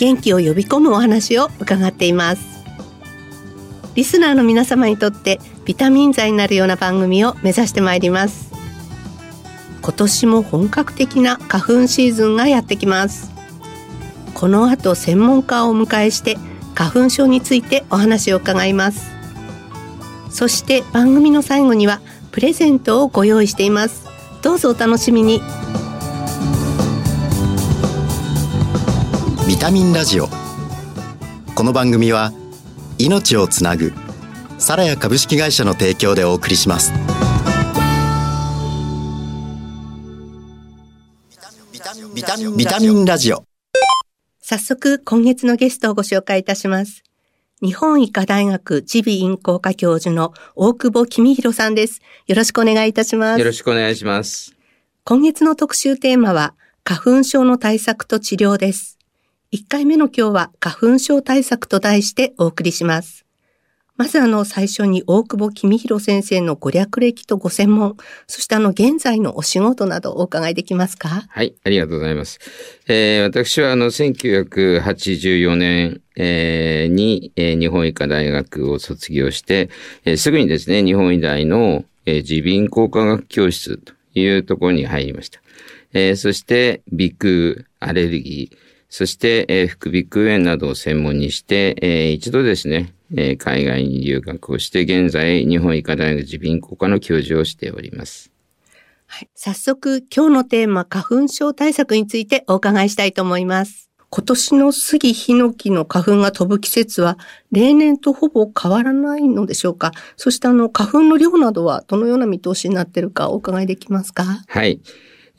元気を呼び込むお話を伺っています。リスナーの皆様にとってビタミン剤になるような番組を目指してまいります。今年も本格的な花粉シーズンがやってきます。この後専門家をお迎えして花粉症についてお話を伺います。そして番組の最後にはプレゼントをご用意しています。どうぞお楽しみに。ビタミンラジオこの番組は命をつなぐサラヤ株式会社の提供でお送りしますビタミンビタミンラジオ早速今月のゲストをご紹介いたします日本医科大学耳鼻咽喉科教授の大久保公弘さんです。よろしくお願いいたします。よろしくお願いします。今月の特集テーマは花粉症の対策と治療です。1回目の今日は花粉症対策と題してお送りします。まずあの最初に大久保公弘先生のご略歴とご専門、そしてあの現在のお仕事などお伺いできますか？はい、ありがとうございます。えー、私はあの1984年、えー、に、えー、日本医科大学を卒業して、えー、すぐにですね、日本医大の、えー、耳鼻咽喉科学教室というところに入りました。えー、そして鼻腔アレルギー、そして、えー、副鼻腔炎などを専門にして、えー、一度ですね、えー、海外に留学をして、現在、日本医科大学耳鼻咽喉科の教授をしております。はい、早速、今日のテーマ、花粉症対策についてお伺いしたいと思います。今年の杉ヒノキの花粉が飛ぶ季節は、例年とほぼ変わらないのでしょうか？そしてあの、花粉の量などはどのような見通しになっているかお伺いできますか？はい。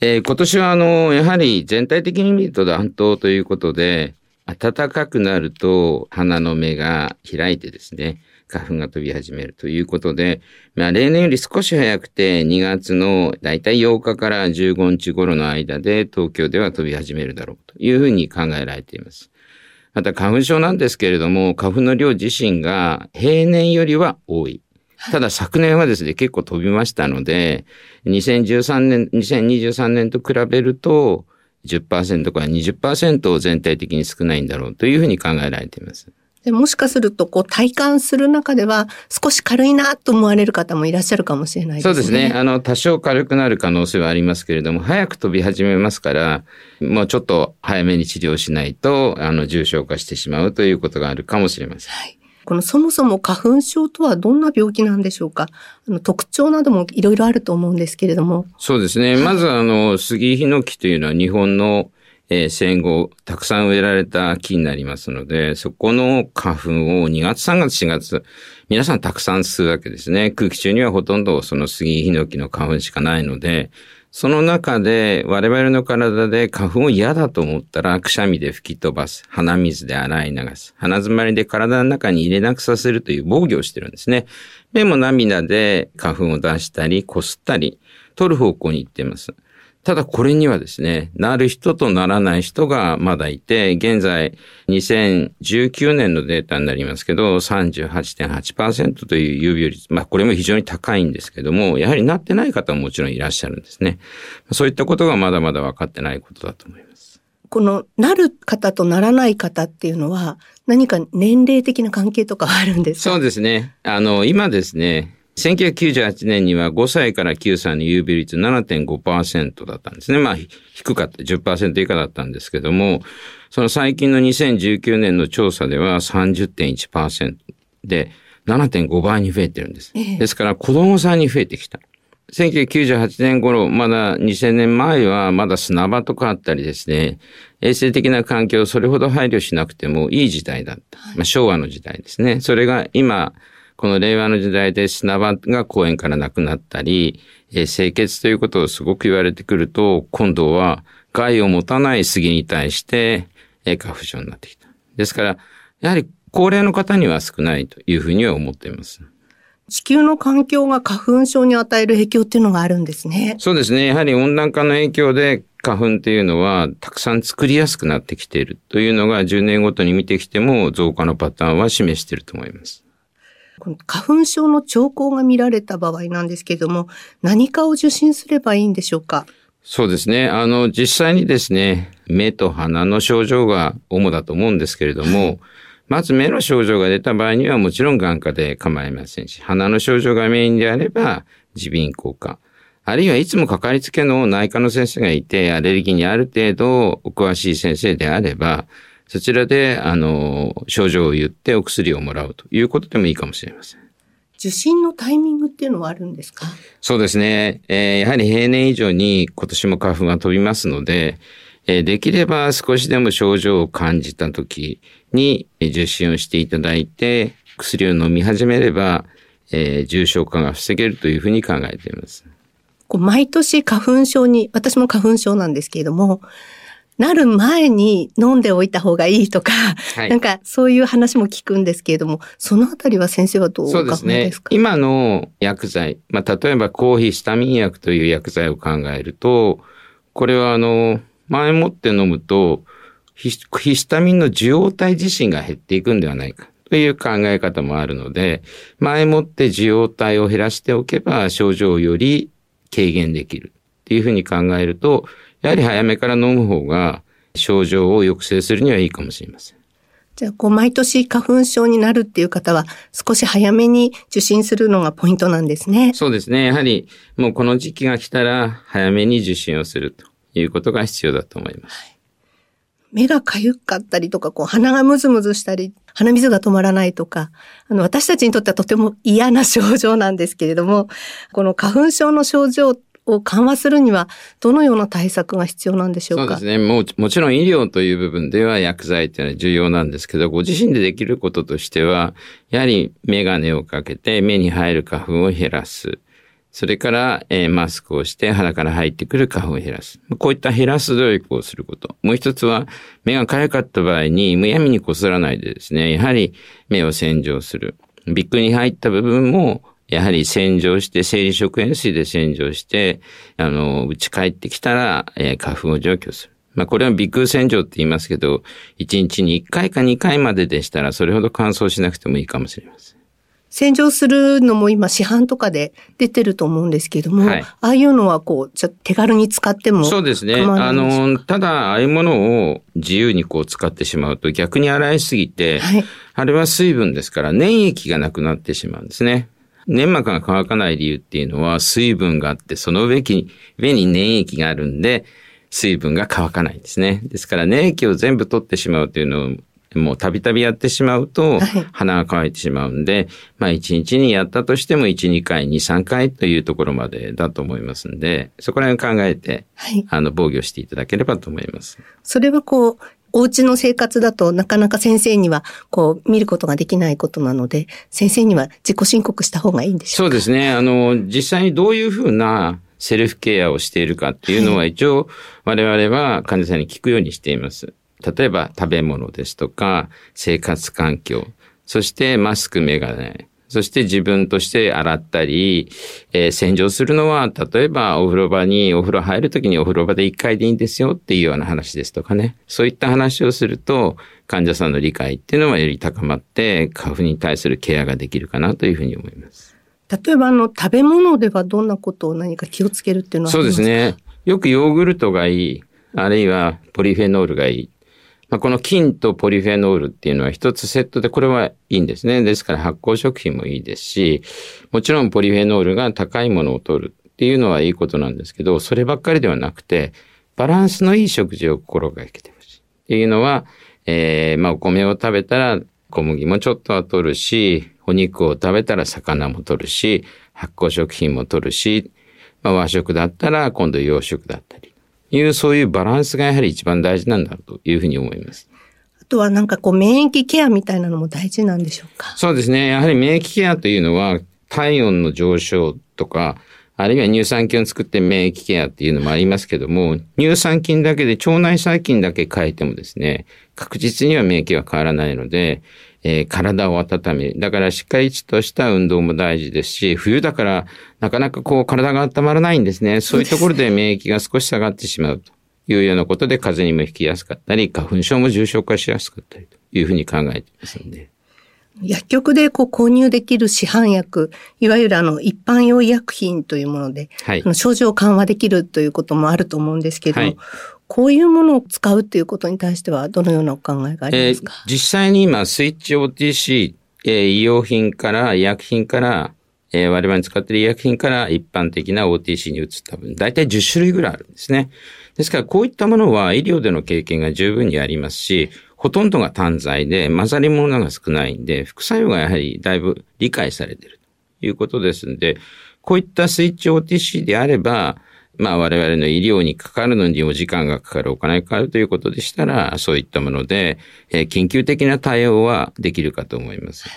えー、今年はあの、やはり全体的に見ると暖冬ということで、暖かくなると花の芽が開いてですね、花粉が飛び始めるということで、まあ例年より少し早くて2月のだいたい8日から15日頃の間で東京では飛び始めるだろうというふうに考えられています。また花粉症なんですけれども、花粉の量自身が平年よりは多い。ただ昨年はですね、結構飛びましたので、2013年、2023年と比べると、10%から20%全体的に少ないんだろうというふうに考えられています。でもしかすると、こう、体感する中では、少し軽いなと思われる方もいらっしゃるかもしれないですね。そうですね。あの、多少軽くなる可能性はありますけれども、早く飛び始めますから、もうちょっと早めに治療しないと、あの、重症化してしまうということがあるかもしれません。はい。このそもそも花粉症とはどんな病気なんでしょうか？あの特徴などもいろいろあると思うんですけれども。そうですね。まずあの、杉ヒノキというのは日本の、えー、戦後たくさん植えられた木になりますので、そこの花粉を2月、3月、4月、皆さんたくさん吸うわけですね。空気中にはほとんどその杉ヒノキの花粉しかないので、その中で我々の体で花粉を嫌だと思ったらくしゃみで吹き飛ばす。鼻水で洗い流す。鼻詰まりで体の中に入れなくさせるという防御をしてるんですね。目も涙で花粉を出したり、こすったり、取る方向に行っています。ただこれにはですね、なる人とならない人がまだいて、現在2019年のデータになりますけど、38.8%という有病率。まあこれも非常に高いんですけども、やはりなってない方ももちろんいらっしゃるんですね。そういったことがまだまだ分かってないことだと思います。このなる方とならない方っていうのは何か年齢的な関係とかあるんですか？そうですね。あの、今ですね、1998年には5歳から9歳の有病率7.5%だったんですね。まあ、低かった、10%以下だったんですけども、その最近の2019年の調査では30.1%で7.5倍に増えてるんです。ええ、ですから子供さんに増えてきた。1998年頃、まだ2000年前はまだ砂場とかあったりですね、衛生的な環境をそれほど配慮しなくてもいい時代だった。まあ、昭和の時代ですね。それが今、この令和の時代で砂場が公園からなくなったり、えー、清潔ということをすごく言われてくると、今度は害を持たない杉に対して、えー花粉症になってきた。ですから、やはり高齢の方には少ないというふうには思っています。地球の環境が花粉症に与える影響っていうのがあるんですね。そうですね。やはり温暖化の影響で花粉っていうのはたくさん作りやすくなってきているというのが10年ごとに見てきても増加のパターンは示していると思います。この花粉症の兆候が見られた場合なんですけれども、何かを受診すればいいんでしょうか？そうですね。あの、実際にですね、目と鼻の症状が主だと思うんですけれども、まず目の症状が出た場合にはもちろん眼科で構いませんし、鼻の症状がメインであれば耳鼻咽喉科。あるいはいつもかかりつけの内科の先生がいて、アレルギーにある程度お詳しい先生であれば、そちらで、あの、症状を言ってお薬をもらうということでもいいかもしれません。受診のタイミングっていうのはあるんですか？そうですね。えーやはり平年以上に今年も花粉が飛びますので、えーできれば少しでも症状を感じた時にえー受診をしていただいて、薬を飲み始めれば、えー重症化が防げるというふうに考えています。こう毎年花粉症に、私も花粉症なんですけれども、なる前に飲んでおいた方がいいとか、はいなんかそういう話も聞くんですけれども、そのあたりは先生はどうお考えですか？今の薬剤、まあ、例えば抗ヒスタミン薬という薬剤を考えると、これはあの、前もって飲むと、ヒスヒスタミンの受容体自身が減っていくんではないかという考え方もあるので、前もって受容体を減らしておけば症状をより軽減できるっていうふうに考えると、やはり早めから飲む方が症状を抑制するにはいいかもしれません。じゃあ、こう、毎年花粉症になるっていう方は、少し早めに受診するのがポイントなんですね。そうですね。やはりもうこの時期が来たら早めに受診をするということが必要だと思います。目がかゆかったりとか、こう、鼻がムズムズしたり、鼻水が止まらないとか、あの、私たちにとってはとても嫌な症状なんですけれども、この花粉症の症状を緩和するには、どのような対策が必要なんでしょか？そうですね。も、もちろん医療という部分では薬剤っていうのは重要なんですけど、ご自身でできることとしては、やはりメガネをかけて目に入る花粉を減らす。それから、えーマスクをして鼻から入ってくる花粉を減らす。こういった減らす努力をすること。もう一つは、目が痒かった場合にむやみにこすらないでですね、やはり目を洗浄する。ビッグに入った部分も、やはり洗浄して、生理食塩水で洗浄して、あの、打ち帰ってきたら、えー花粉を除去する。まあ、これはビッグ洗浄って言いますけど、1日に1回か2回まででしたら、それほど乾燥しなくてもいいかもしれません。洗浄するのも今市販とかで出てると思うんですけれども、はいああいうのはこう、ちょっと手軽に使ってもそうですね。あの、ただ、ああいうものを自由にこう使ってしまうと逆に洗いすぎて、はいあれは水分ですから粘液がなくなってしまうんですね。粘膜が乾かない理由っていうのは水分があって、その上に、上に粘液があるんで、水分が乾かないんですね。ですから粘液を全部取ってしまうというのを、もうたびたびやってしまうとはい、鼻が乾いてしまうんで、まあ一日にやったとしても1、2回、2、3回というところまでだと思いますんで、そこら辺を考えて、はい。あの、防御していただければと思います。それはこう、お家の生活だとなかなか先生にはこう見ることができないことなので、先生には自己申告した方がいいんでしょそううですね。あの、実際にどういうふうなセルフケアをしているかっていうのは一応我々は患者さんに聞くようにしています。例えば食べ物ですとか生活環境、そしてマスク、メガネ、そして自分として洗ったり、えー洗浄するのは、例えばお風呂場に、お風呂入るときにお風呂場で1回でいいんですよっていうような話ですとかね。そういった話をすると、患者さんの理解っていうのはより高まって、花粉に対するケアができるかなというふうに思います。例えばあの食べ物ではどんなことを何か気をつけるっていうのはあそうですね。よくヨーグルトがいい、あるいはポリフェノールがいい。まあ、この菌とポリフェノールっていうのは一つセットでこれはいいんですね。ですから発酵食品もいいですし、もちろんポリフェノールが高いものを取るっていうのはいいことなんですけど、そればっかりではなくて、バランスのいい食事を心がけてほしい。っていうのは、えー、まあお米を食べたら小麦もちょっとは取るし、お肉を食べたら魚も取るし、発酵食品も取るし、まあ、和食だったら今度洋食だったり。いう、そういうバランスがやはり一番大事なんだというふうに思います。あとはなんかこう免疫ケアみたいなのも大事なんでしょうか？そうですね。やはり免疫ケアというのは体温の上昇とか、ああるいは乳酸菌を作って免疫ケアっていうのもありますけども、乳酸菌だけで腸内細菌だけ変えてもですね、確実には免疫は変わらないので、えー、体を温める。だからしっかりとした運動も大事ですし、冬だからなかなかこう体が温まらないんですね。そういうところで免疫が少し下がってしまうというようなことで風邪にもひきやすかったり、花粉症も重症化しやすかったりというふうに考えていますので。薬局でこう購入できる市販薬、いわゆるあの一般用医薬品というもので、はい、症状を緩和できるということもあると思うんですけども、はい、こういうものを使うということに対してはどのようなお考えがありますか、えー、実際に今、スイッチ OTC、えー、医療品から医薬品から、えー、我々に使っている医薬品から一般的な OTC に移った分、大体10種類ぐらいあるんですね。ですから、こういったものは医療での経験が十分にありますし、ほとんどが単剤で混ざり物が少ないんで、副作用がやはりだいぶ理解されているということですので、こういったスイッチ OTC であれば、まあ我々の医療にかかるのにも時間がかかる、お金がかかるということでしたら、そういったもので、えー、緊急的な対応はできるかと思います。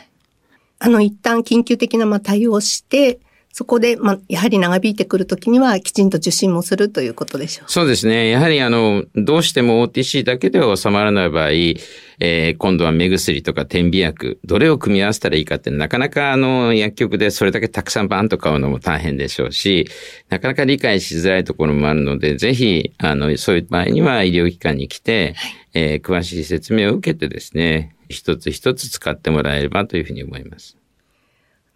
あの、一旦緊急的なまあ対応して、そこで、まあ、やはり長引いてくるときには、きちんと受診もするということでしょう。そうですね。やはり、あの、どうしても OTC だけでは収まらない場合、えー、今度は目薬とか点鼻薬、どれを組み合わせたらいいかって、なかなか、あの、薬局でそれだけたくさんバンと買うのも大変でしょうし、なかなか理解しづらいところもあるので、ぜひ、あの、そういう場合には医療機関に来て、はい、えー、詳しい説明を受けてですね、一つ一つ使ってもらえればというふうに思います。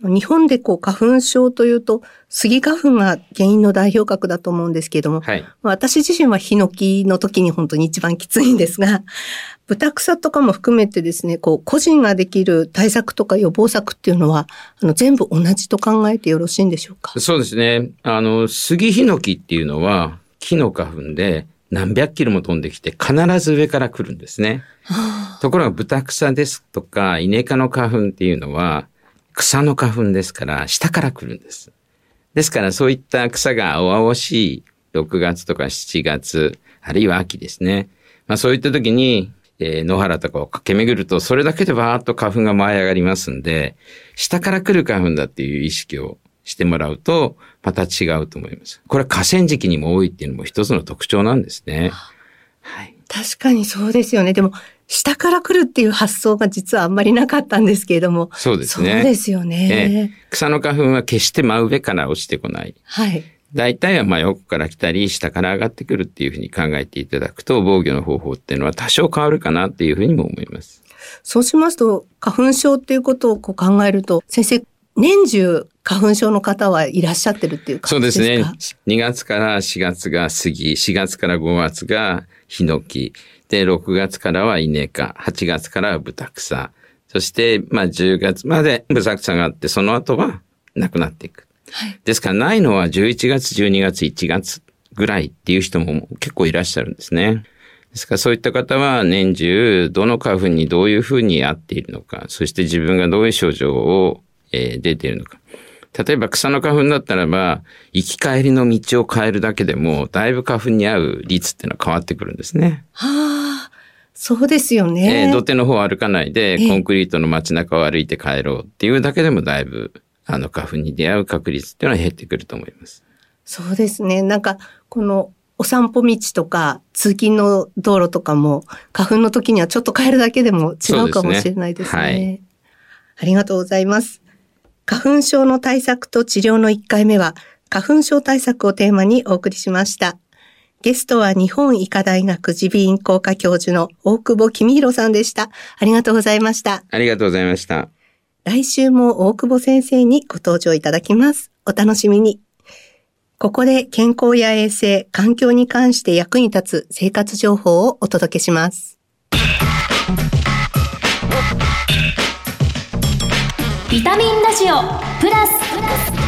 日本でこう花粉症というと、スギ花粉が原因の代表格だと思うんですけれども、はい、私自身はヒノキの時に本当に一番きついんですが、豚草とかも含めてですね、こう個人ができる対策とか予防策っていうのは、あの全部同じと考えてよろしいんでしょうか？そうですね。あの、スギヒノキっていうのは木の花粉で何百キロも飛んできて必ず上から来るんですね。ところが豚草ですとかイネ科の花粉っていうのは、草の花粉ですから、下から来るんです。ですから、そういった草が青々しい6月とか7月、あるいは秋ですね。まあそういった時に、えー、野原とかを駆け巡ると、それだけでバーッと花粉が舞い上がりますんで、下から来る花粉だっていう意識をしてもらうと、また違うと思います。これは河川敷にも多いっていうのも一つの特徴なんですね。はい。確かにそうですよね。でも、下から来るっていう発想が実はあんまりなかったんですけれども。そうですね。そうですよね、え草の花粉は決して真上から落ちてこない。はい。大体は真横から来たり、下から上がってくるっていうふうに考えていただくと、防御の方法っていうのは多少変わるかなっていうふうにも思います。そうしますと、花粉症っていうことをこう考えると、先生、年中花粉症の方はいらっしゃってるっていう感じですか？そうですね。2月から4月が杉、4月から5月がヒノキ、で、6月からは稲科、8月からは豚草、そして、まあ、10月まで豚草があって、その後はなくなっていく。はい、ですから、ないのは11月、12月、1月ぐらいっていう人も結構いらっしゃるんですね。ですからそういった方は年中どの花粉にどういうふうに合っているのか、そして自分がどういう症状を、えー、出ているのか。例えば草の花粉だったらば、行き帰りの道を変えるだけでも、だいぶ花粉に合う率っていうのは変わってくるんですね。はあ、そうですよね。えー、土手の方を歩かないで、コンクリートの街中を歩いて帰ろうっていうだけでもだいぶ、あの花粉に出会う確率っていうのは減ってくると思います。そうですね。なんか、この、お散歩道とか通勤の道路とかも花粉の時にはちょっと変えるだけでも違うかもしれないですね。すねはい、ありがとうございます。花粉症の対策と治療の1回目は、花粉症対策をテーマにお送りしました。ゲストは日本医科大学耳鼻咽喉科教授の大久保公弘さんでした。ありがとうございました。ありがとうございました。来週も大久保先生にご登場いただきます。お楽しみに。ここで健康や衛生、環境に関して役に立つ生活情報をお届けします。ビタミンラジオプラス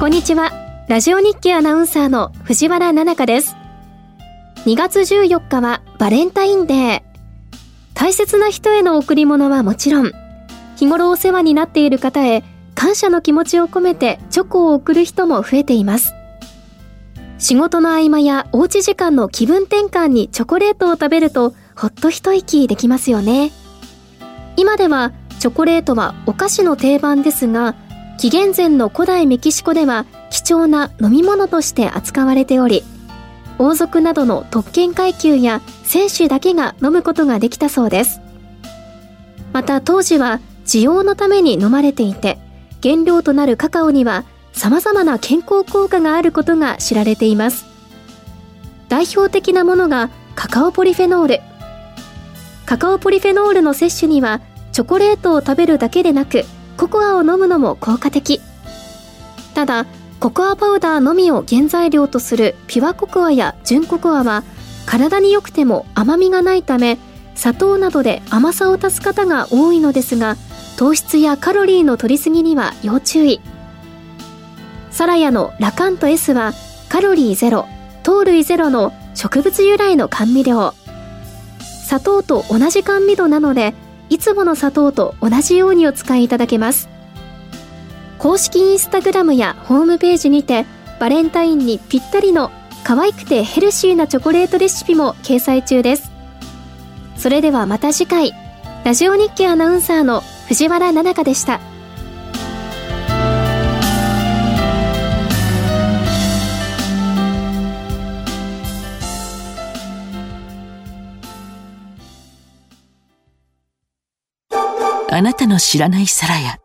こんにちは。ラジオ日記アナウンサーの藤原奈々香です。2月14日はバレンタインデー。大切な人への贈り物はもちろん、日頃お世話になっている方へ感謝の気持ちを込めてチョコを送る人も増えています。仕事の合間やおうち時間の気分転換にチョコレートを食べるとほっと一息できますよね。今ではチョコレートはお菓子の定番ですが紀元前の古代メキシコでは貴重な飲み物として扱われており王族などの特権階級や選手だけが飲むことができたそうです。また当時は需要のために飲まれていて原料となるカカオには様々な健康効果があることが知られています。代表的なものがカカオポリフェノール。カカオポリフェノールの摂取にはチョコレートを食べるだけでなくココアを飲むのも効果的。ただココアパウダーのみを原材料とするピュアココアや純ココアは体に良くても甘みがないため砂糖などで甘さを足す方が多いのですが糖質やカロリーの摂りすぎには要注意。サラヤのラカント S はカロリーゼロ糖類ゼロの植物由来の甘味料。砂糖と同じ甘味度なのでいつもの砂糖と同じようにお使いいただけます。公式インスタグラムやホームページにてバレンタインにぴったりの可愛くてヘルシーなチョコレートレシピも掲載中です。それではまた次回。ラジオ日記アナウンサーの藤原奈々香でした。あなたの知らない皿や、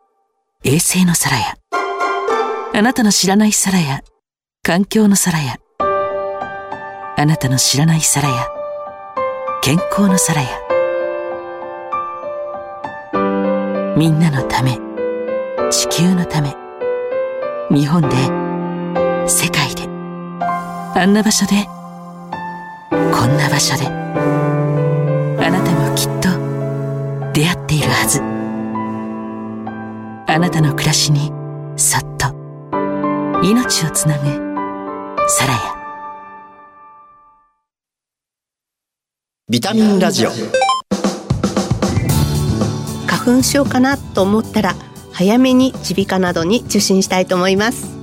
衛星の皿や、あなたの知らない皿や、環境の皿や、あなたの知らない皿や、健康の皿や、みんなのため、地球のため、日本で、世界で、あんな場所で、こんな場所で、あなたもきっと出会っているはず。あなたの暮らしにそっと命をつなぐサラヤビタミンラジオ。花粉症かなと思ったら早めに耳鼻科などに受診したいと思います。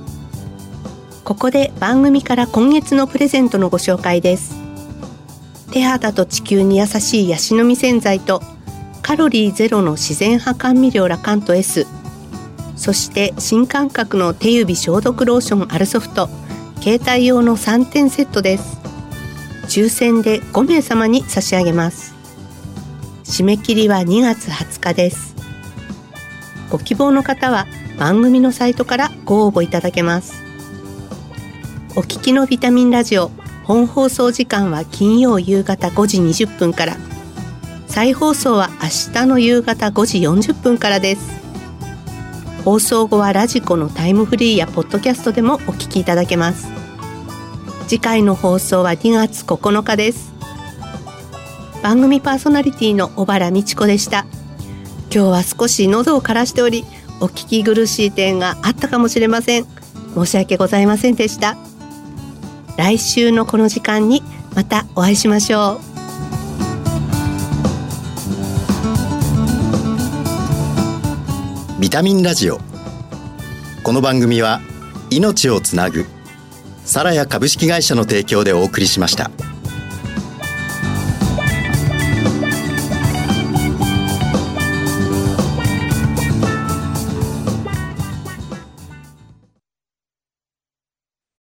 ここで番組から今月のプレゼントのご紹介です。手肌と地球に優しいヤシの実洗剤とカロリーゼロの自然派甘味料ラカント S そして新感覚の手指消毒ローションアルソフト携帯用の3点セットです。抽選で5名様に差し上げます。締め切りは2月20日です。ご希望の方は番組のサイトからご応募いただけます。お聞きのビタミンラジオ本放送時間は金曜夕方5時20分から。再放送は明日の夕方5時40分からです。放送後はラジコのタイムフリーやポッドキャストでもお聞きいただけます。次回の放送は2月9日です。番組パーソナリティの小原美智子でした。今日は少し喉を枯らしておりお聞き苦しい点があったかもしれません。申し訳ございませんでした。来週のこの時間にまたお会いしましょう。ビタミンラジオこの番組は命をつなぐサラヤ株式会社の提供でお送りしました。